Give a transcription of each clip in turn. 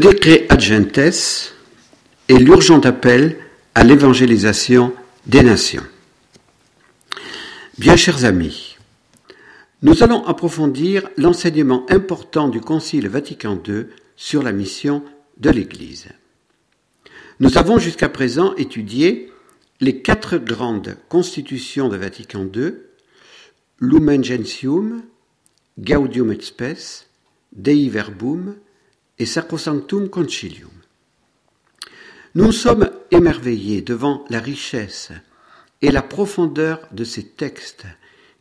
décret ad gentes est l'urgent appel à l'évangélisation des nations. Bien chers amis, nous allons approfondir l'enseignement important du Concile Vatican II sur la mission de l'Église. Nous avons jusqu'à présent étudié les quatre grandes constitutions de Vatican II, Lumen Gentium, Gaudium et Spes, Dei Verbum et Sacrosanctum Concilium. Nous sommes émerveillés devant la richesse et la profondeur de ces textes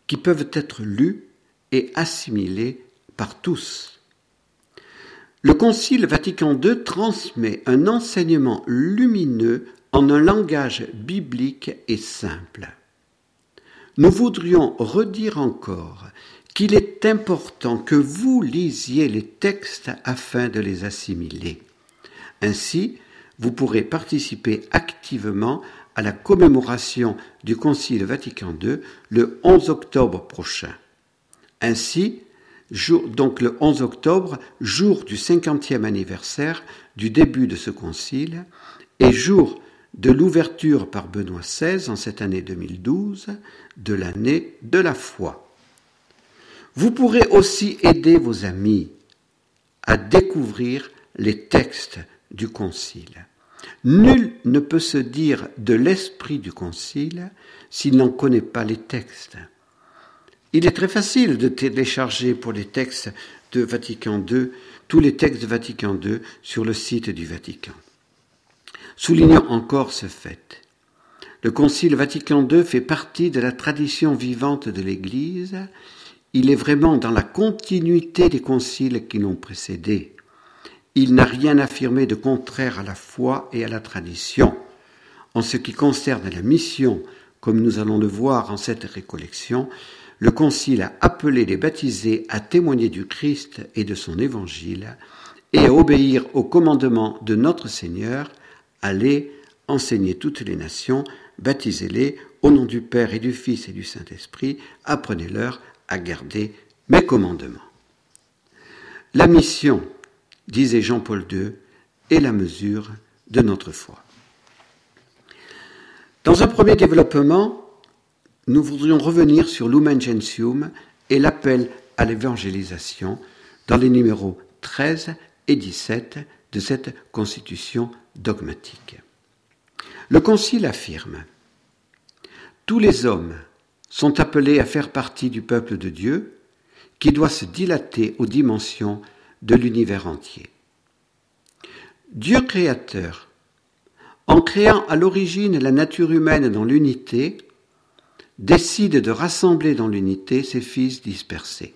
qui peuvent être lus et assimilés par tous. Le Concile Vatican II transmet un enseignement lumineux en un langage biblique et simple. Nous voudrions redire encore qu'il est important que vous lisiez les textes afin de les assimiler. Ainsi, vous pourrez participer activement à la commémoration du Concile Vatican II le 11 octobre prochain. Ainsi, donc le 11 octobre, jour du cinquantième anniversaire du début de ce concile, et jour de l'ouverture par Benoît XVI en cette année 2012 de l'année de la foi. Vous pourrez aussi aider vos amis à découvrir les textes du concile. Nul ne peut se dire de l'esprit du concile s'il n'en connaît pas les textes. Il est très facile de télécharger pour les textes de Vatican II tous les textes de Vatican II sur le site du Vatican. Soulignons encore ce fait. Le Concile Vatican II fait partie de la tradition vivante de l'Église. Il est vraiment dans la continuité des conciles qui l'ont précédé. Il n'a rien affirmé de contraire à la foi et à la tradition. En ce qui concerne la mission, comme nous allons le voir en cette récollection, le Concile a appelé les baptisés à témoigner du Christ et de son évangile et à obéir au commandement de notre Seigneur, allez enseigner toutes les nations, baptisez-les au nom du Père et du Fils et du Saint-Esprit, apprenez-leur à garder mes commandements. La mission, disait Jean-Paul II, est la mesure de notre foi. Dans un premier développement, nous voudrions revenir sur Lumen Gentium et l'appel à l'évangélisation dans les numéros 13 et 17 de cette constitution dogmatique. Le Concile affirme Tous les hommes sont appelés à faire partie du peuple de Dieu qui doit se dilater aux dimensions de l'univers entier. Dieu créateur, en créant à l'origine la nature humaine dans l'unité, décide de rassembler dans l'unité ses fils dispersés.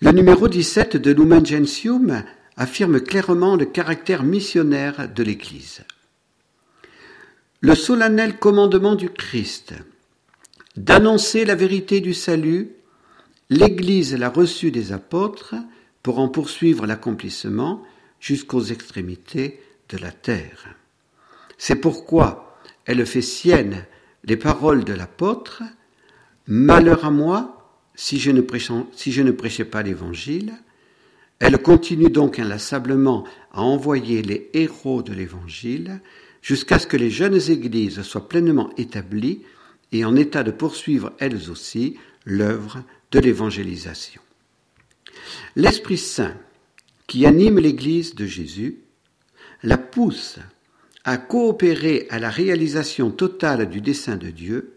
Le numéro 17 de Lumen Gentium affirme clairement le caractère missionnaire de l'Église. Le solennel commandement du Christ d'annoncer la vérité du salut, l'Église l'a reçu des apôtres pour en poursuivre l'accomplissement jusqu'aux extrémités de la terre. C'est pourquoi elle fait sienne les paroles de l'apôtre, Malheur à moi si je ne prêchais pas l'Évangile. Elle continue donc inlassablement à envoyer les héros de l'Évangile jusqu'à ce que les jeunes églises soient pleinement établies et en état de poursuivre elles aussi l'œuvre de l'évangélisation. L'Esprit Saint, qui anime l'Église de Jésus, la pousse à coopérer à la réalisation totale du dessein de Dieu,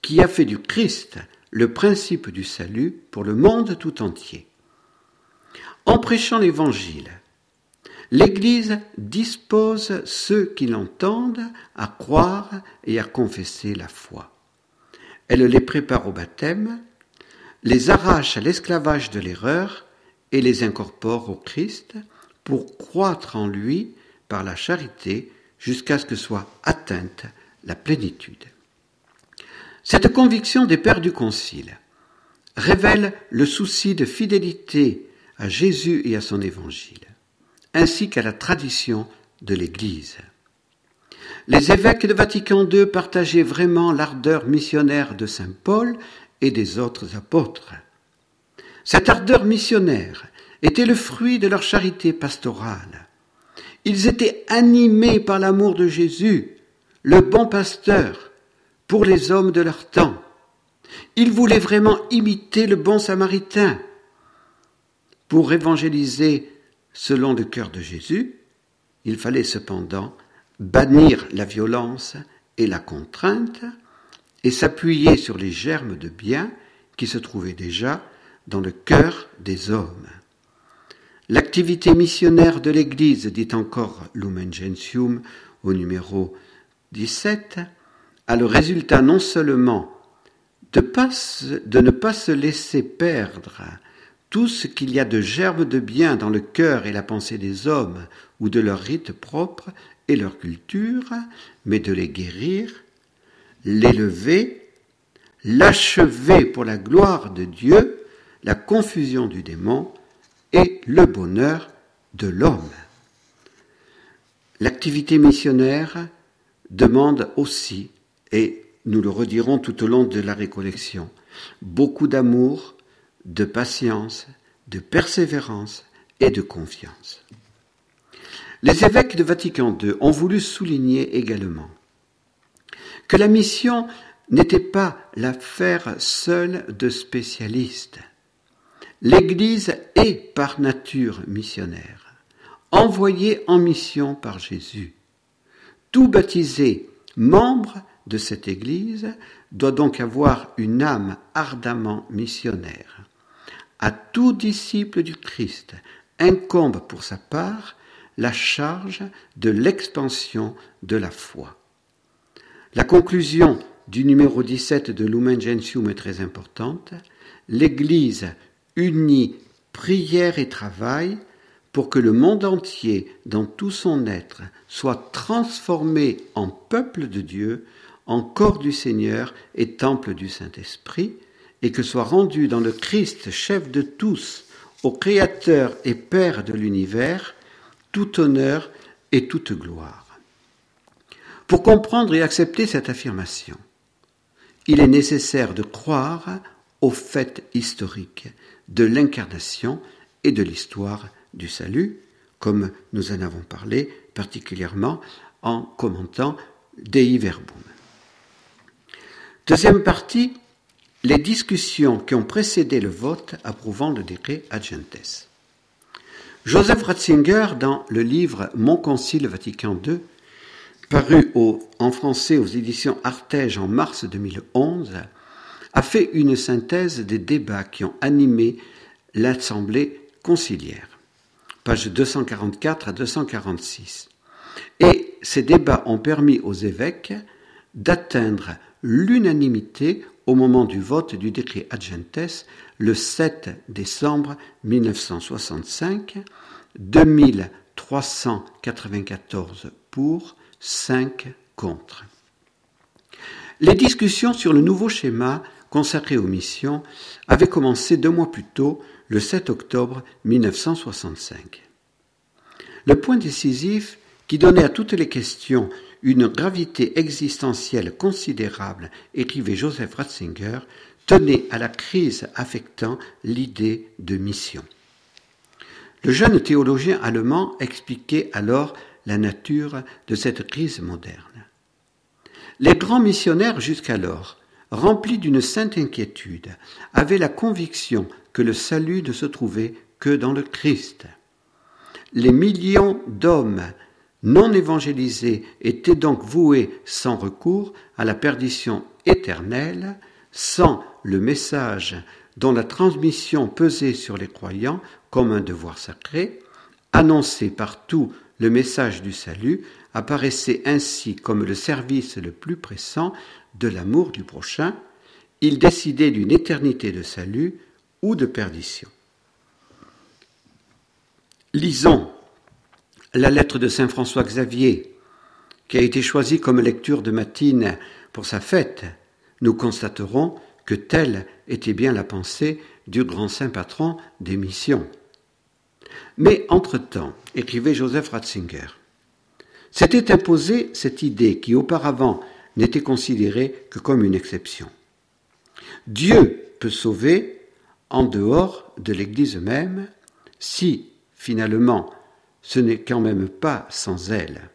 qui a fait du Christ le principe du salut pour le monde tout entier. En prêchant l'Évangile, l'Église dispose ceux qui l'entendent à croire et à confesser la foi. Elle les prépare au baptême, les arrache à l'esclavage de l'erreur et les incorpore au Christ pour croître en lui par la charité jusqu'à ce que soit atteinte la plénitude. Cette conviction des pères du Concile révèle le souci de fidélité à Jésus et à son évangile, ainsi qu'à la tradition de l'Église. Les évêques de Vatican II partageaient vraiment l'ardeur missionnaire de Saint Paul et des autres apôtres. Cette ardeur missionnaire était le fruit de leur charité pastorale. Ils étaient animés par l'amour de Jésus, le bon pasteur, pour les hommes de leur temps. Ils voulaient vraiment imiter le bon samaritain. Pour évangéliser selon le cœur de Jésus, il fallait cependant bannir la violence et la contrainte et s'appuyer sur les germes de bien qui se trouvaient déjà dans le cœur des hommes. L'activité missionnaire de l'Église, dit encore Lumen Gentium au numéro 17, a le résultat non seulement de, ne pas se laisser perdre tout ce qu'il y a de germes de bien dans le cœur et la pensée des hommes ou de leurs rites propres et leur culture, mais de les guérir, l'élever, l'achever pour la gloire de Dieu, la confusion du démon et le bonheur de l'homme. L'activité missionnaire demande aussi, et nous le redirons tout au long de la récollection, beaucoup d'amour, de patience, de persévérance et de confiance. Les évêques de Vatican II ont voulu souligner également que la mission n'était pas l'affaire seule de spécialistes. L'Église est par nature missionnaire, envoyée en mission par Jésus. Tout baptisé membre de cette Église doit donc avoir une âme ardemment missionnaire. À tout disciple du Christ incombe pour sa part la charge de l'expansion de la foi. La conclusion du numéro 17 de Lumen Gentium est très importante. L'Église unit prière et travail pour que le monde entier, dans tout son être, soit transformé en peuple de Dieu, en corps du Seigneur et temple du Saint-Esprit, et que soit rendu dans le Christ, chef de tous, au Créateur et Père de l'univers, tout honneur et toute gloire. Pour comprendre et accepter cette affirmation, il est nécessaire de croire au fait historique de l'incarnation et de l'histoire du salut, comme nous en avons parlé particulièrement en commentant Dei Verbum. Deuxième partie, les discussions qui ont précédé le vote approuvant le décret Agentes. Joseph Ratzinger, dans le livre Mon Concile Vatican II, paru en français aux éditions Artege en mars 2011, a fait une synthèse des débats qui ont animé l'Assemblée conciliaire, pages 244 à 246. Et ces débats ont permis aux évêques d'atteindre l'unanimité au moment du vote du décret Agentes le 7 décembre 1965, 2394 pour, 5 contre. Les discussions sur le nouveau schéma consacré aux missions avaient commencé deux mois plus tôt, le 7 octobre 1965. Le point décisif qui donnait à toutes les questions une gravité existentielle considérable, écrivait Joseph Ratzinger, tenait à la crise affectant l'idée de mission. Le jeune théologien allemand expliquait alors la nature de cette crise moderne. Les grands missionnaires jusqu'alors, remplis d'une sainte inquiétude, avaient la conviction que le salut ne se trouvait que dans le Christ. Les millions d'hommes non évangélisés étaient donc voués sans recours à la perdition éternelle, sans le message dont la transmission pesait sur les croyants comme un devoir sacré, annoncé partout le message du salut apparaissait ainsi comme le service le plus pressant de l'amour du prochain, il décidait d'une éternité de salut ou de perdition. Lisons la lettre de Saint François Xavier, qui a été choisie comme lecture de matine pour sa fête. Nous constaterons que telle était bien la pensée du grand saint patron des missions. Mais entre-temps, écrivait Joseph Ratzinger, s'était imposée cette idée qui auparavant n'était considérée que comme une exception. Dieu peut sauver en dehors de l'Église même si, finalement, ce n'est quand même pas sans elle.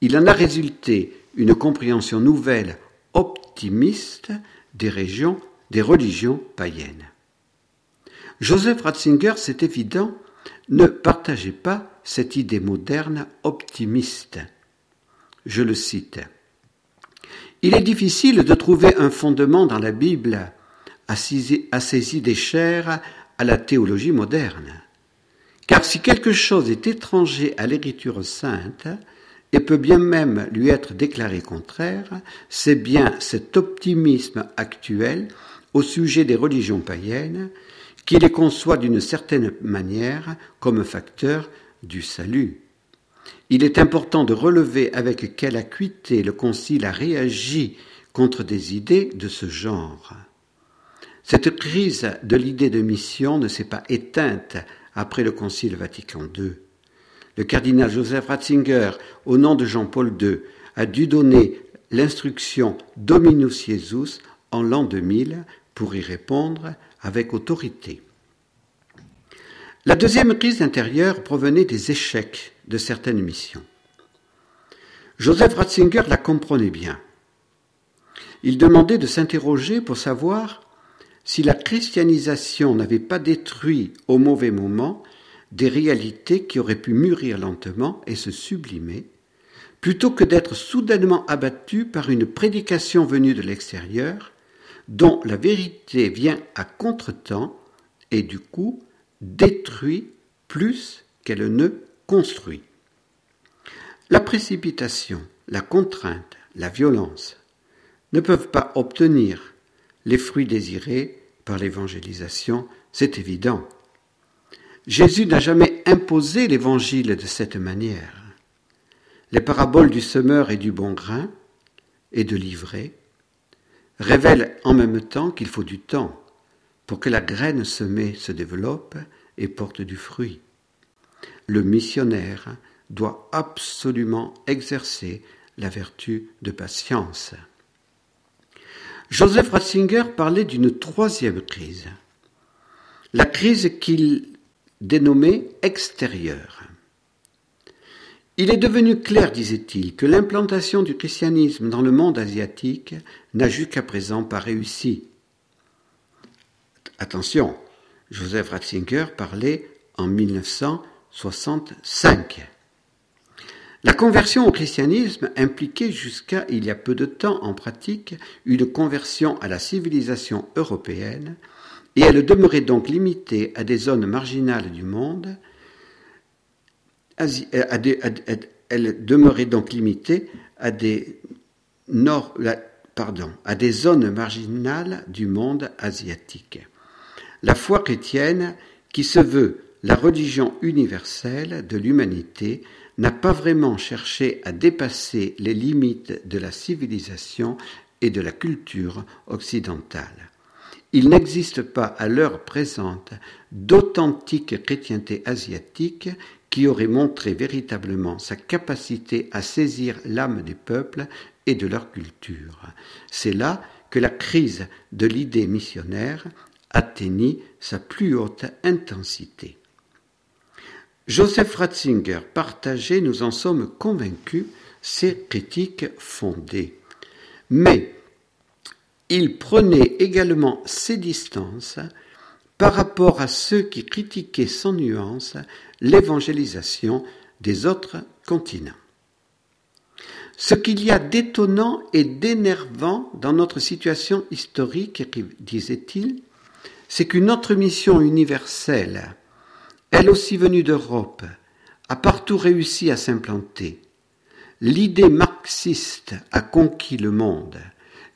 Il en a résulté une compréhension nouvelle, optimiste des régions, des religions païennes. Joseph Ratzinger, c'est évident, ne partageait pas cette idée moderne optimiste. Je le cite. Il est difficile de trouver un fondement dans la Bible à ces idées chères à la théologie moderne. Car si quelque chose est étranger à l'écriture sainte, et peut bien même lui être déclaré contraire, c'est bien cet optimisme actuel au sujet des religions païennes qui les conçoit d'une certaine manière comme facteur du salut. Il est important de relever avec quelle acuité le Concile a réagi contre des idées de ce genre. Cette crise de l'idée de mission ne s'est pas éteinte après le Concile Vatican II. Le cardinal Joseph Ratzinger, au nom de Jean-Paul II, a dû donner l'instruction Dominus Jesus en l'an 2000 pour y répondre avec autorité. La deuxième crise intérieure provenait des échecs de certaines missions. Joseph Ratzinger la comprenait bien. Il demandait de s'interroger pour savoir si la christianisation n'avait pas détruit au mauvais moment des réalités qui auraient pu mûrir lentement et se sublimer, plutôt que d'être soudainement abattu par une prédication venue de l'extérieur, dont la vérité vient à contretemps et du coup détruit plus qu'elle ne construit. La précipitation, la contrainte, la violence ne peuvent pas obtenir les fruits désirés par l'évangélisation, c'est évident. Jésus n'a jamais imposé l'évangile de cette manière. Les paraboles du semeur et du bon grain et de l'ivraie révèlent en même temps qu'il faut du temps pour que la graine semée se développe et porte du fruit. Le missionnaire doit absolument exercer la vertu de patience. Joseph Ratzinger parlait d'une troisième crise, la crise qu'il dénommée extérieure. Il est devenu clair, disait-il, que l'implantation du christianisme dans le monde asiatique n'a jusqu'à présent pas réussi. Attention, Joseph Ratzinger parlait en 1965. La conversion au christianisme impliquait jusqu'à il y a peu de temps en pratique une conversion à la civilisation européenne et elle demeurait donc limitée à des zones marginales du monde, elle demeurait donc limitée à à zones marginales du monde asiatique. La foi chrétienne, qui se veut la religion universelle de l'humanité, n'a pas vraiment cherché à dépasser les limites de la civilisation et de la culture occidentale. Il n'existe pas à l'heure présente d'authentique chrétienté asiatique qui aurait montré véritablement sa capacité à saisir l'âme des peuples et de leur culture. C'est là que la crise de l'idée missionnaire atteignit sa plus haute intensité. Joseph Ratzinger partageait, nous en sommes convaincus, ces critiques fondées. Mais il prenait également ses distances par rapport à ceux qui critiquaient sans nuance l'évangélisation des autres continents. Ce qu'il y a d'étonnant et d'énervant dans notre situation historique, disait-il, c'est qu'une autre mission universelle elle aussi venue d'Europe, a partout réussi à s'implanter. L'idée marxiste a conquis le monde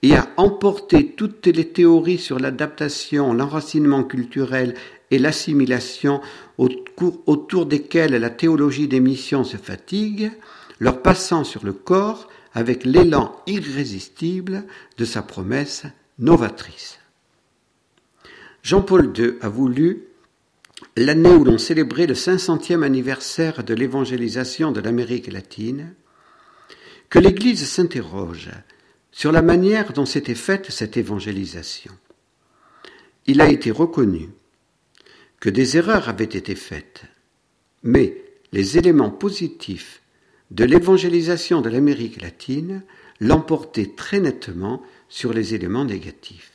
et a emporté toutes les théories sur l'adaptation, l'enracinement culturel et l'assimilation autour desquelles la théologie des missions se fatigue, leur passant sur le corps avec l'élan irrésistible de sa promesse novatrice. Jean-Paul II a voulu l'année où l'on célébrait le 500e anniversaire de l'évangélisation de l'Amérique latine, que l'Église s'interroge sur la manière dont s'était faite cette évangélisation. Il a été reconnu que des erreurs avaient été faites, mais les éléments positifs de l'évangélisation de l'Amérique latine l'emportaient très nettement sur les éléments négatifs.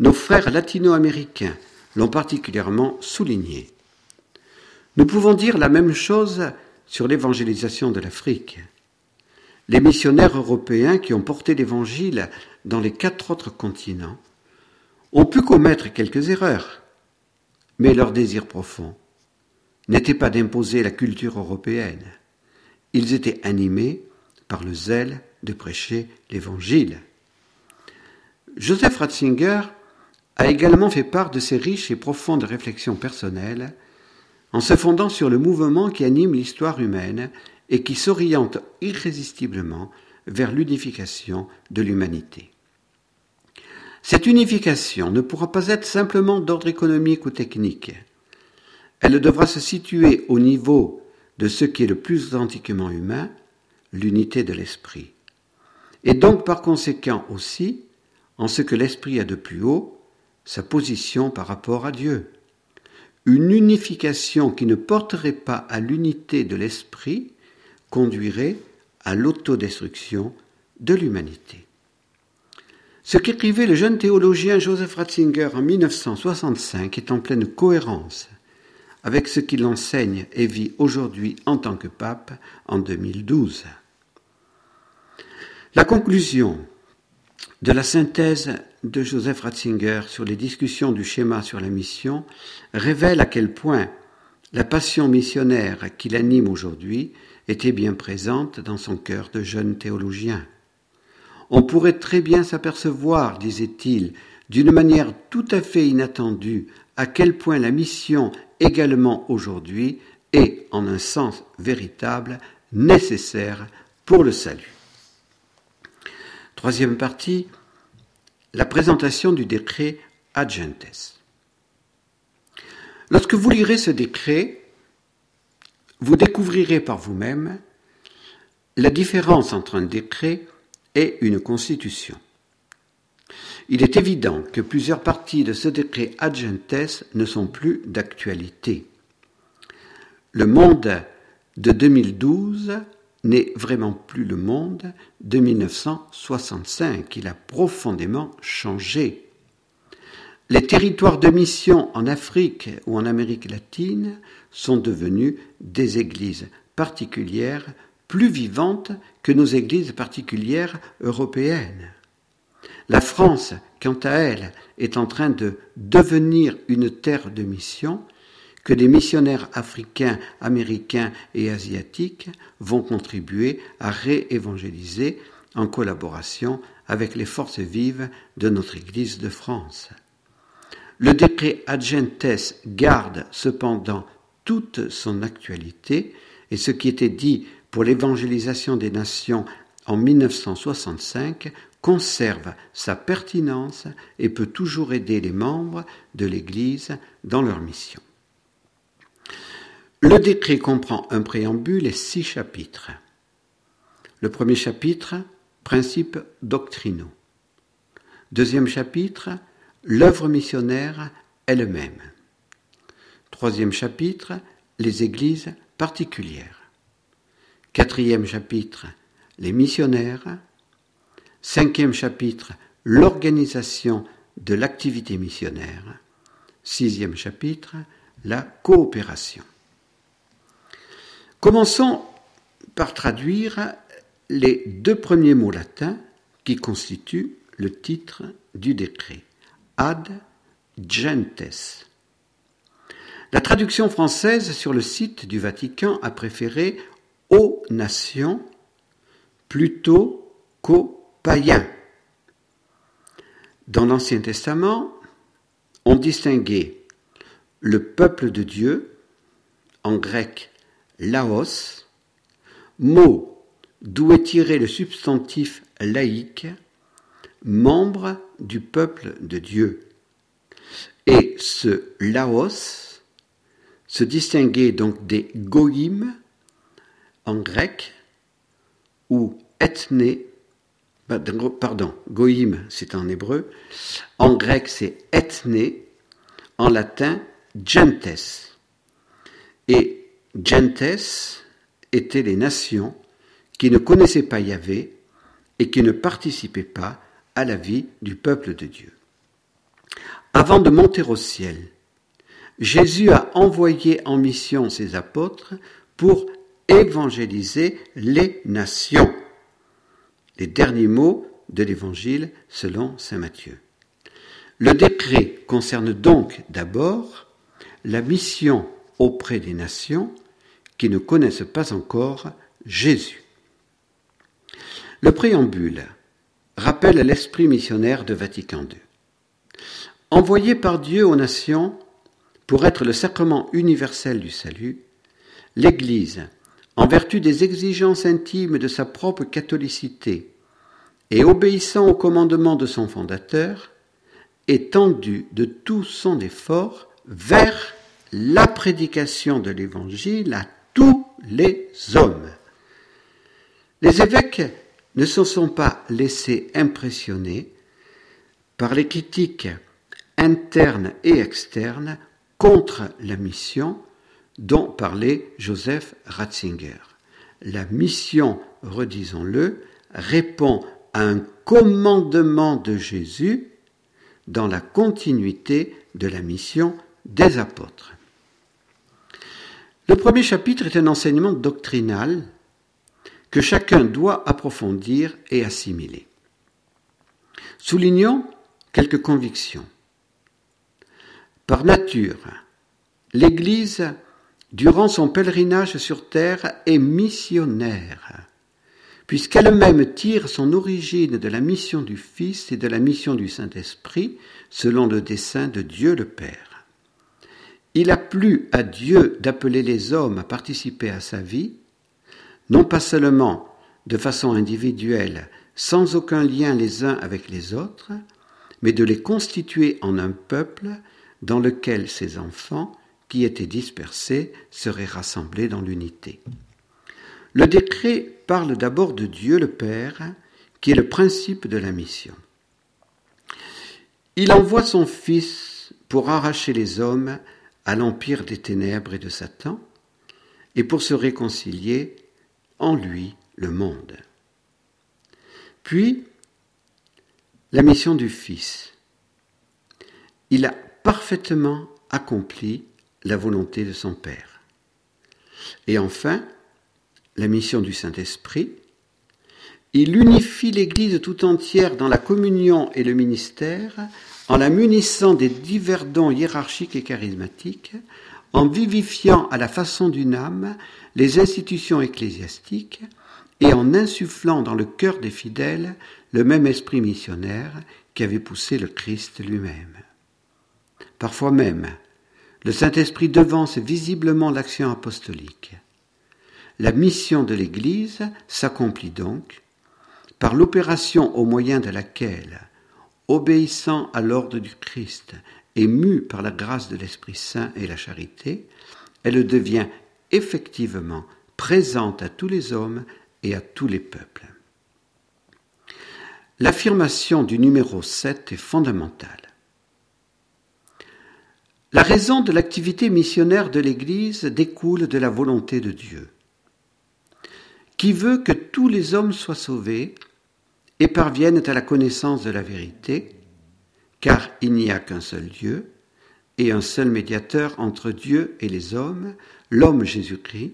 Nos frères latino-américains l'ont particulièrement souligné. Nous pouvons dire la même chose sur l'évangélisation de l'Afrique. Les missionnaires européens qui ont porté l'Évangile dans les quatre autres continents ont pu commettre quelques erreurs, mais leur désir profond n'était pas d'imposer la culture européenne. Ils étaient animés par le zèle de prêcher l'Évangile. Joseph Ratzinger a également fait part de ses riches et profondes réflexions personnelles en se fondant sur le mouvement qui anime l'histoire humaine et qui s'oriente irrésistiblement vers l'unification de l'humanité. Cette unification ne pourra pas être simplement d'ordre économique ou technique. Elle devra se situer au niveau de ce qui est le plus authentiquement humain, l'unité de l'esprit. Et donc par conséquent aussi, en ce que l'esprit a de plus haut, sa position par rapport à Dieu. Une unification qui ne porterait pas à l'unité de l'esprit conduirait à l'autodestruction de l'humanité. Ce qu'écrivait le jeune théologien Joseph Ratzinger en 1965 est en pleine cohérence avec ce qu'il enseigne et vit aujourd'hui en tant que pape en 2012. La conclusion de la synthèse de Joseph Ratzinger sur les discussions du schéma sur la mission révèle à quel point la passion missionnaire qui l'anime aujourd'hui était bien présente dans son cœur de jeune théologien. On pourrait très bien s'apercevoir, disait-il, d'une manière tout à fait inattendue, à quel point la mission également aujourd'hui est, en un sens véritable, nécessaire pour le salut. Troisième partie, la présentation du décret Agentes. Lorsque vous lirez ce décret, vous découvrirez par vous-même la différence entre un décret et une constitution. Il est évident que plusieurs parties de ce décret Agentes ne sont plus d'actualité. Le monde de 2012 n'est vraiment plus le monde de 1965. Il a profondément changé. Les territoires de mission en Afrique ou en Amérique latine sont devenus des églises particulières plus vivantes que nos églises particulières européennes. La France, quant à elle, est en train de devenir une terre de mission que des missionnaires africains, américains et asiatiques vont contribuer à réévangéliser en collaboration avec les forces vives de notre Église de France. Le décret Agentes garde cependant toute son actualité et ce qui était dit pour l'évangélisation des nations en 1965 conserve sa pertinence et peut toujours aider les membres de l'Église dans leur mission. Le décret comprend un préambule et six chapitres. Le premier chapitre, principes doctrinaux. Deuxième chapitre, l'œuvre missionnaire elle-même. Troisième chapitre, les églises particulières. Quatrième chapitre, les missionnaires. Cinquième chapitre, l'organisation de l'activité missionnaire. Sixième chapitre, la coopération. Commençons par traduire les deux premiers mots latins qui constituent le titre du décret. Ad gentes. La traduction française sur le site du Vatican a préféré aux nations plutôt qu'aux païens. Dans l'Ancien Testament, on distinguait le peuple de Dieu, en grec laos, mot d'où est tiré le substantif laïque, membre du peuple de Dieu. Et ce laos se distinguait donc des goïm en grec ou ethné, pardon, goïm c'est en hébreu, en grec c'est ethné, en latin gentes. Et gentes étaient les nations qui ne connaissaient pas Yahvé et qui ne participaient pas à la vie du peuple de Dieu. Avant de monter au ciel, Jésus a envoyé en mission ses apôtres pour évangéliser les nations. Les derniers mots de l'évangile selon Saint Matthieu. Le décret concerne donc d'abord la mission auprès des nations qui ne connaissent pas encore Jésus. Le préambule rappelle l'esprit missionnaire de Vatican II. Envoyé par Dieu aux nations pour être le sacrement universel du salut, l'Église, en vertu des exigences intimes de sa propre catholicité et obéissant au commandement de son fondateur, est tendue de tout son effort vers la prédication de l'Évangile à tous les hommes. Les évêques ne se sont pas laissés impressionner par les critiques internes et externes contre la mission dont parlait Joseph Ratzinger. La mission, redisons-le, répond à un commandement de Jésus dans la continuité de la mission des apôtres. Le premier chapitre est un enseignement doctrinal que chacun doit approfondir et assimiler. Soulignons quelques convictions. Par nature, l'Église, durant son pèlerinage sur terre, est missionnaire, puisqu'elle-même tire son origine de la mission du Fils et de la mission du Saint-Esprit, selon le dessein de Dieu le Père. Il a plu à Dieu d'appeler les hommes à participer à sa vie, non pas seulement de façon individuelle, sans aucun lien les uns avec les autres, mais de les constituer en un peuple dans lequel ces enfants, qui étaient dispersés, seraient rassemblés dans l'unité. Le décret parle d'abord de Dieu le Père, qui est le principe de la mission. Il envoie son Fils pour arracher les hommes à l'empire des ténèbres et de Satan, et pour se réconcilier en lui le monde. Puis, la mission du Fils. Il a parfaitement accompli la volonté de son Père. Et enfin, la mission du Saint-Esprit. Il unifie l'Église tout entière dans la communion et le ministère en la munissant des divers dons hiérarchiques et charismatiques, en vivifiant à la façon d'une âme les institutions ecclésiastiques et en insufflant dans le cœur des fidèles le même esprit missionnaire qui avait poussé le Christ lui-même. Parfois même, le Saint-Esprit devance visiblement l'action apostolique. La mission de l'Église s'accomplit donc par l'opération au moyen de laquelle obéissant à l'ordre du Christ et mue par la grâce de l'Esprit Saint et la charité, elle devient effectivement présente à tous les hommes et à tous les peuples. L'affirmation du numéro 7 est fondamentale. La raison de l'activité missionnaire de l'Église découle de la volonté de Dieu, qui veut que tous les hommes soient sauvés et parviennent à la connaissance de la vérité, car il n'y a qu'un seul Dieu et un seul médiateur entre Dieu et les hommes, l'homme Jésus-Christ,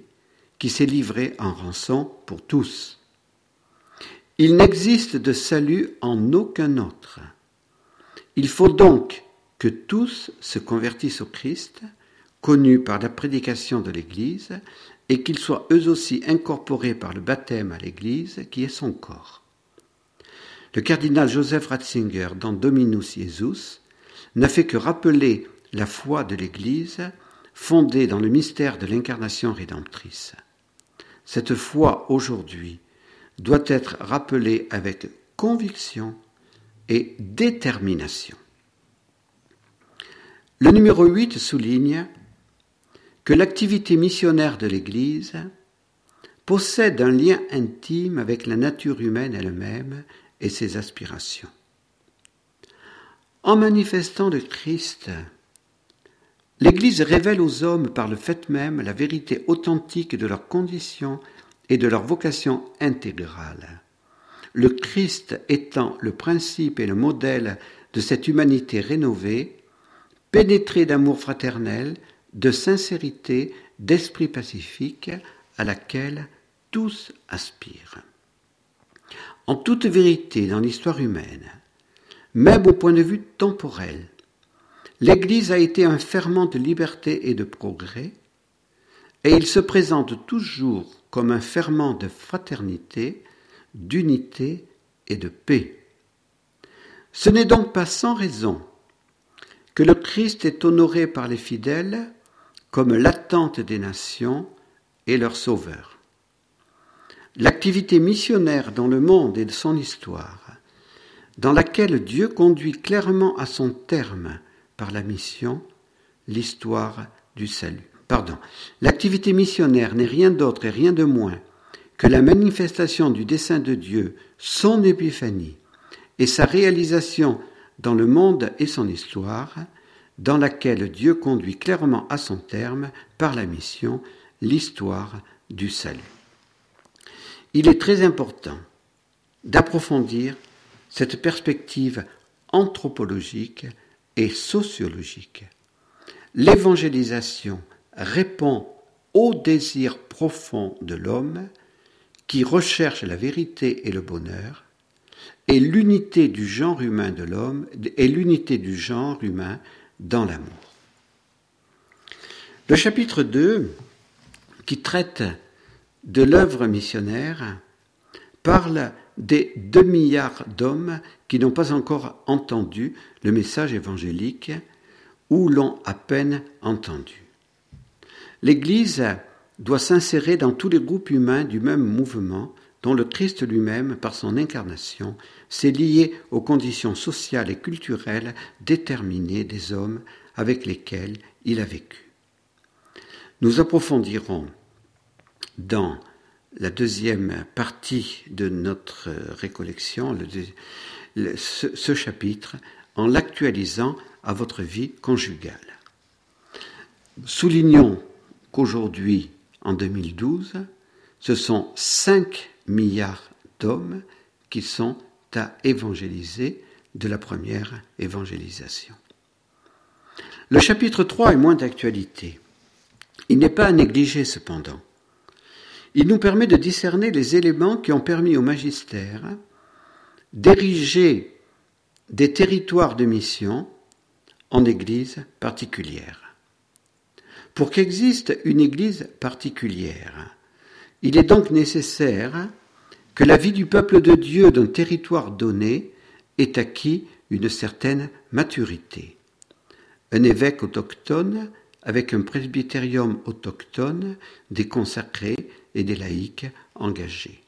qui s'est livré en rançon pour tous. Il n'existe de salut en aucun autre. Il faut donc que tous se convertissent au Christ, connu par la prédication de l'Église, et qu'ils soient eux aussi incorporés par le baptême à l'Église, qui est son corps. Le cardinal Joseph Ratzinger, dans Dominus Jesus, n'a fait que rappeler la foi de l'Église fondée dans le mystère de l'incarnation rédemptrice. Cette foi aujourd'hui doit être rappelée avec conviction et détermination. Le numéro 8 souligne que l'activité missionnaire de l'Église possède un lien intime avec la nature humaine elle-même ses aspirations. En manifestant le Christ, L'Église révèle aux hommes par le fait même la vérité authentique de leurs conditions et de leur vocation intégrale. Le Christ étant le principe et le modèle de cette humanité rénovée, pénétrée d'amour fraternel, de sincérité, d'esprit pacifique, à laquelle tous aspirent. En toute vérité, dans l'histoire humaine, même au point de vue temporel, l'Église a été un ferment de liberté et de progrès, et il se présente toujours comme un ferment de fraternité, d'unité et de paix. Ce n'est donc pas sans raison que le Christ est honoré par les fidèles comme l'attente des nations et leur sauveur. L'activité missionnaire dans le monde et son histoire, dans laquelle Dieu conduit clairement à son terme par la mission l'histoire du salut. Pardon. L'activité missionnaire n'est rien d'autre et rien de moins que la manifestation du dessein de Dieu, son épiphanie, et sa réalisation dans le monde et son histoire, dans laquelle Dieu conduit clairement à son terme, par la mission, l'histoire du salut. Il est très important d'approfondir cette perspective anthropologique et sociologique. L'évangélisation répond au désir profond de l'homme qui recherche la vérité et le bonheur, et l'unité du genre humain de l'homme et l'unité du genre humain dans l'amour. Le chapitre 2, qui traite de l'œuvre missionnaire, parle des deux milliards d'hommes qui n'ont pas encore entendu le message évangélique ou l'ont à peine entendu. L'Église doit s'insérer dans tous les groupes humains du même mouvement dont le Christ lui-même, par son incarnation, s'est lié aux conditions sociales et culturelles déterminées des hommes avec lesquels il a vécu. Nous approfondirons dans la deuxième partie de notre récollection ce chapitre en l'actualisant à votre vie conjugale. Soulignons qu'aujourd'hui, en 2012, ce sont 5 milliards d'hommes qui sont à évangéliser de la première évangélisation. Le chapitre 3 est moins d'actualité. Il n'est pas à négliger cependant. Il nous permet de discerner les éléments qui ont permis au magistère d'ériger des territoires de mission en église particulière. Pour qu'existe une Église particulière, il est donc nécessaire que la vie du peuple de Dieu d'un territoire donné ait acquis une certaine maturité. Un évêque autochtone avec un presbytérium autochtone, des consacrés et des laïcs engagés.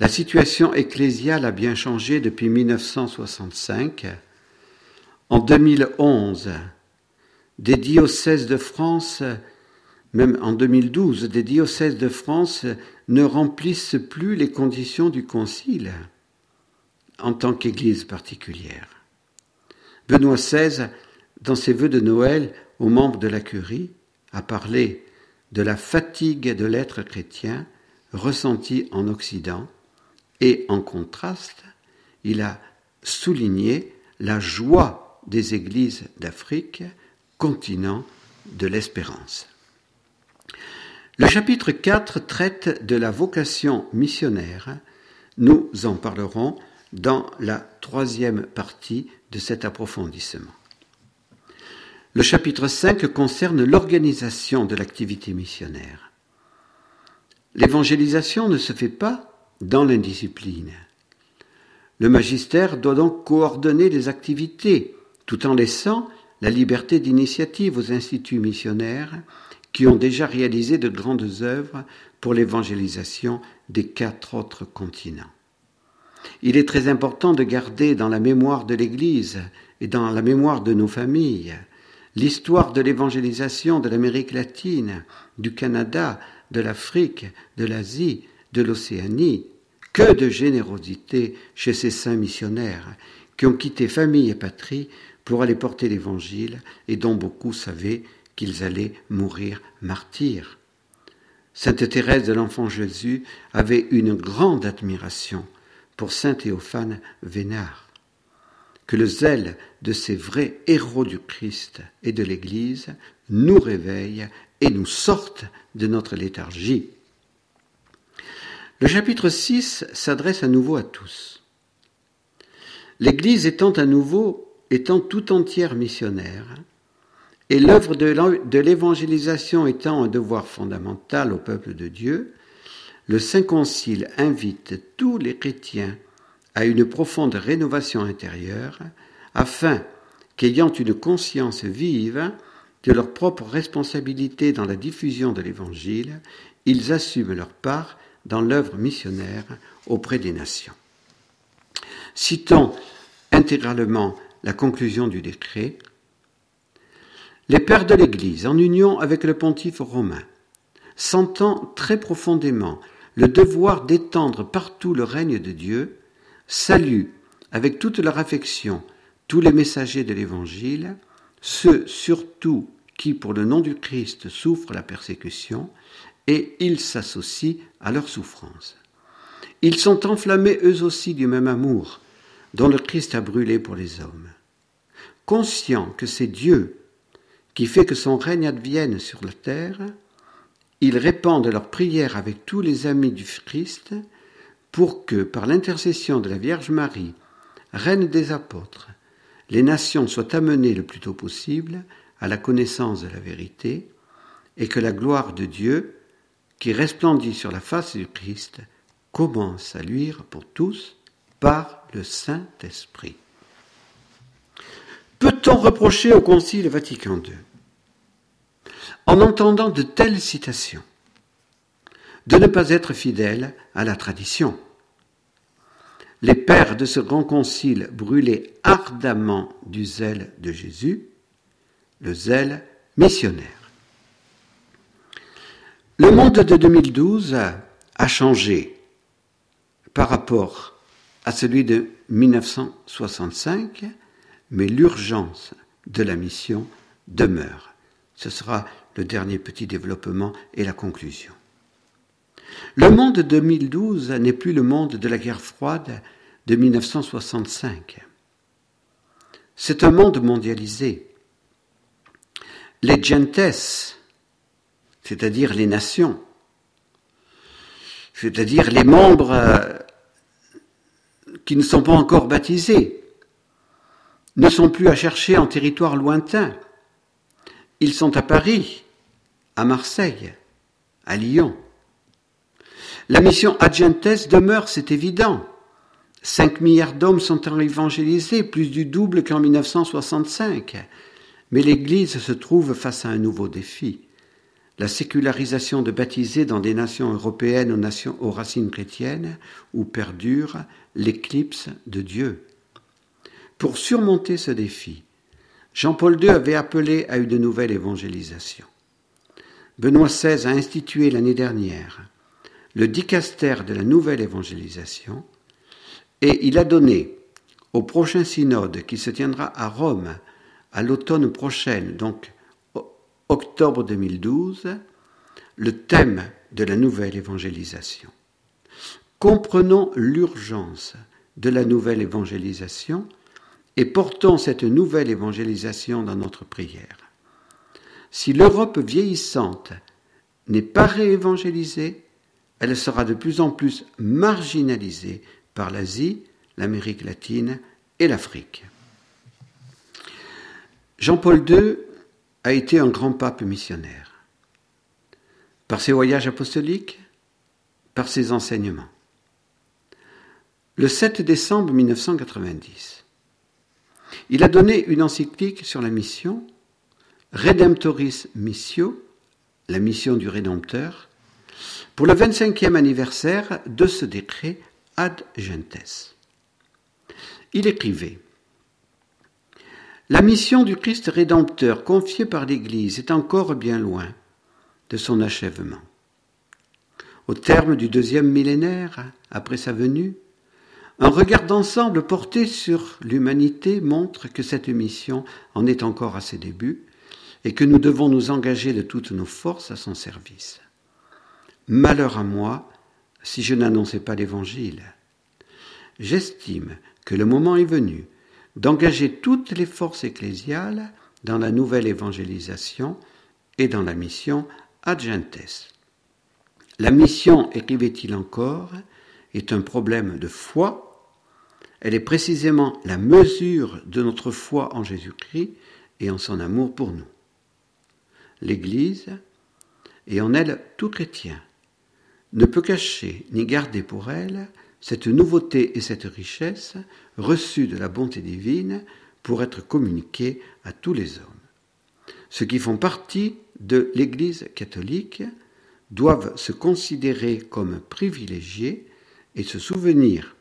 La situation ecclésiale a bien changé depuis 1965. En 2011, des diocèses de France, même en 2012, des diocèses de France ne remplissent plus les conditions du concile en tant qu'Église particulière. Benoît XVI, dans ses vœux de Noël aux membres de la curie, a parlé de la fatigue de l'être chrétien ressentie en Occident et en contraste, il a souligné la joie des églises d'Afrique continent de l'espérance. Le chapitre 4 traite de la vocation missionnaire. Nous en parlerons dans la troisième partie de cet approfondissement. Le chapitre 5 concerne l'organisation de l'activité missionnaire. L'évangélisation ne se fait pas dans l'indiscipline. Le magistère doit donc coordonner les activités tout en laissant la liberté d'initiative aux instituts missionnaires qui ont déjà réalisé de grandes œuvres pour l'évangélisation des quatre autres continents. Il est très important de garder dans la mémoire de l'Église et dans la mémoire de nos familles l'histoire de l'évangélisation de l'Amérique latine, du Canada, de l'Afrique, de l'Asie, de l'Océanie. Que de générosité chez ces saints missionnaires qui ont quitté famille et patrie pour aller porter l'Évangile et dont beaucoup savaient qu'ils allaient mourir martyrs. Sainte Thérèse de l'Enfant Jésus avait une grande admiration pour Saint Théophane Vénard. Que le zèle de ces vrais héros du Christ et de l'Église nous réveille et nous sorte de notre léthargie. Le chapitre 6 s'adresse à nouveau à tous. L'Église étant à nouveau, étant tout entière missionnaire, et l'œuvre de l'évangélisation étant un devoir fondamental au peuple de Dieu, le Saint Concile invite tous les chrétiens à une profonde rénovation intérieure, afin qu'ayant une conscience vive de leur propre responsabilité dans la diffusion de l'Évangile, ils assument leur part dans l'œuvre missionnaire auprès des nations. Citons intégralement la conclusion du décret. Les pères de l'Église, en union avec le pontife romain, sentant très profondément le devoir d'étendre partout le règne de Dieu, saluent avec toute leur affection tous les messagers de l'Évangile, ceux surtout qui, pour le nom du Christ, souffrent la persécution, et ils s'associent à leur souffrance. Ils sont enflammés eux aussi du même amour dont le Christ a brûlé pour les hommes. Conscients que c'est Dieu qui fait que son règne advienne sur la terre, ils répandent leurs prières avec tous les amis du Christ pour que, par l'intercession de la Vierge Marie, reine des apôtres, les nations soient amenées le plus tôt possible à la connaissance de la vérité et que la gloire de Dieu, qui resplendit sur la face du Christ, commence à luire pour tous par le Saint-Esprit. Peut-on reprocher au Concile Vatican II, en entendant de telles citations, de ne pas être fidèle à la tradition Les pères de ce grand concile brûlaient ardemment du zèle de Jésus, le zèle missionnaire. Le monde de 2012 a changé par rapport à celui de 1965, mais l'urgence de la mission demeure. Ce sera le dernier petit développement et la conclusion. Le monde de 2012 n'est plus le monde de la guerre froide de 1965. C'est un monde mondialisé. Les gentes, c'est-à-dire les nations, c'est-à-dire les membres euh, qui ne sont pas encore baptisés, ne sont plus à chercher en territoire lointain. Ils sont à Paris, à Marseille, à Lyon. La mission Agentes demeure, c'est évident. 5 milliards d'hommes sont évangélisés, plus du double qu'en 1965. Mais l'Église se trouve face à un nouveau défi. La sécularisation de baptisés dans des nations européennes aux, aux racines chrétiennes, où perdure l'éclipse de Dieu. Pour surmonter ce défi, Jean-Paul II avait appelé à une nouvelle évangélisation. Benoît XVI a institué l'année dernière le dicaster de la nouvelle évangélisation et il a donné au prochain synode qui se tiendra à Rome à l'automne prochain, donc octobre 2012, le thème de la nouvelle évangélisation. Comprenons l'urgence de la nouvelle évangélisation et portons cette nouvelle évangélisation dans notre prière. Si l'Europe vieillissante n'est pas réévangélisée, elle sera de plus en plus marginalisée par l'Asie, l'Amérique latine et l'Afrique. Jean-Paul II a été un grand pape missionnaire. Par ses voyages apostoliques, par ses enseignements le 7 décembre 1990. Il a donné une encyclique sur la mission, Redemptoris Missio, la mission du Rédempteur, pour le 25e anniversaire de ce décret ad gentes. Il écrivait La mission du Christ Rédempteur confiée par l'Église est encore bien loin de son achèvement. Au terme du deuxième millénaire, après sa venue, Un regard d'ensemble porté sur l'humanité montre que cette mission en est encore à ses débuts et que nous devons nous engager de toutes nos forces à son service. Malheur à moi si je n'annonçais pas l'Évangile. J'estime que le moment est venu d'engager toutes les forces ecclésiales dans la nouvelle évangélisation et dans la mission ad gentes. La mission, écrivait-il encore, est un problème de foi. Elle est précisément la mesure de notre foi en Jésus-Christ et en son amour pour nous. L'Église, et en elle tout chrétien, ne peut cacher ni garder pour elle cette nouveauté et cette richesse reçues de la bonté divine pour être communiquées à tous les hommes. Ceux qui font partie de l'Église catholique doivent se considérer comme privilégiés et se souvenir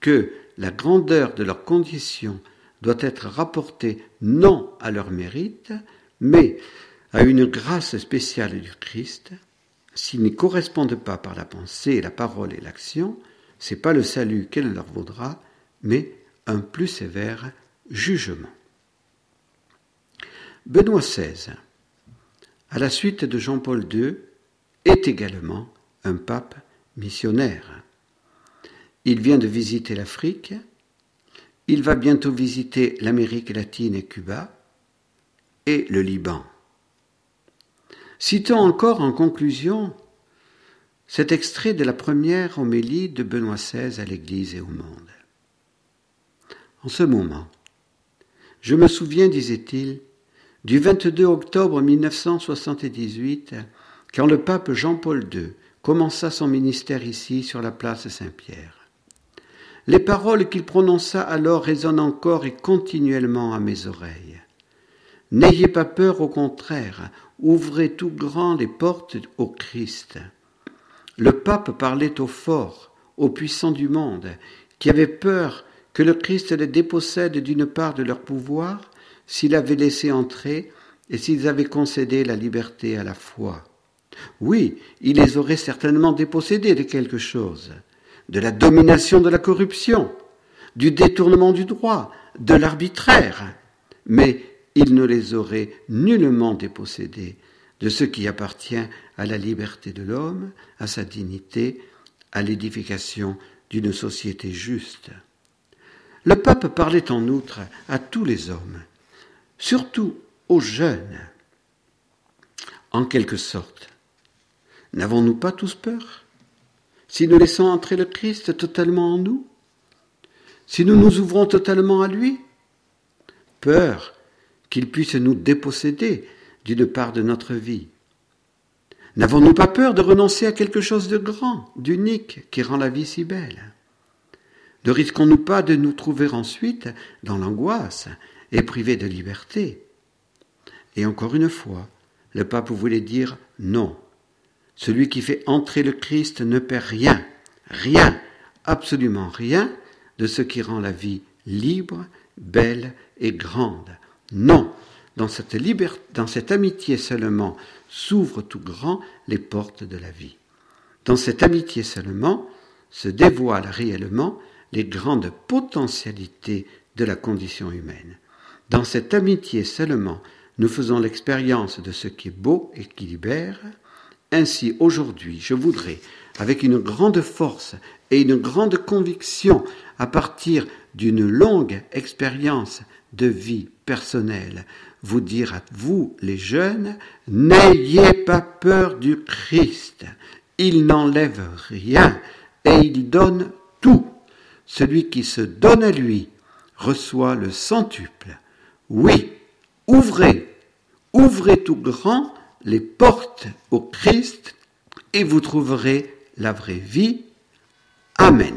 que la grandeur de leur condition doit être rapportée non à leur mérite, mais à une grâce spéciale du Christ. S'ils n'y correspondent pas par la pensée, la parole et l'action, c'est pas le salut qu'elle leur vaudra, mais un plus sévère jugement. Benoît XVI, à la suite de Jean-Paul II, est également un pape missionnaire. Il vient de visiter l'Afrique, il va bientôt visiter l'Amérique latine et Cuba, et le Liban. Citons encore en conclusion cet extrait de la première homélie de Benoît XVI à l'Église et au monde. En ce moment, je me souviens, disait-il, du 22 octobre 1978, quand le pape Jean-Paul II commença son ministère ici sur la place Saint-Pierre. Les paroles qu'il prononça alors résonnent encore et continuellement à mes oreilles. N'ayez pas peur, au contraire, ouvrez tout grand les portes au Christ. Le pape parlait aux forts, aux puissants du monde, qui avaient peur que le Christ les dépossède d'une part de leur pouvoir s'il avait laissé entrer et s'ils avaient concédé la liberté à la foi. Oui, il les aurait certainement dépossédés de quelque chose, de la domination de la corruption, du détournement du droit, de l'arbitraire, mais il ne les aurait nullement dépossédés de ce qui appartient à la liberté de l'homme, à sa dignité, à l'édification d'une société juste. Le pape parlait en outre à tous les hommes, surtout aux jeunes. En quelque sorte, n'avons-nous pas tous peur si nous laissons entrer le Christ totalement en nous Si nous nous ouvrons totalement à lui? Peur qu'il puisse nous déposséder d'une part de notre vie. N'avons-nous pas peur de renoncer à quelque chose de grand, d'unique, qui rend la vie si belle? Ne risquons-nous pas de nous trouver ensuite dans l'angoisse et privés de liberté? Et encore une fois, le pape voulait dire non. Celui qui fait entrer le Christ ne perd rien, rien, absolument rien de ce qui rend la vie libre, belle et grande. Non, dans cette, amitié seulement s'ouvrent tout grand les portes de la vie. Dans cette amitié seulement se dévoilent réellement les grandes potentialités de la condition humaine. Dans cette amitié seulement, nous faisons l'expérience de ce qui est beau et qui libère. Ainsi, aujourd'hui, je voudrais, avec une grande force et une grande conviction, à partir d'une longue expérience de vie personnelle, vous dire à vous, les jeunes, n'ayez pas peur du Christ. Il n'enlève rien et il donne tout. Celui qui se donne à lui reçoit le centuple. Oui, ouvrez, ouvrez tout grand les portes au Christ et vous trouverez la vraie vie. Amen.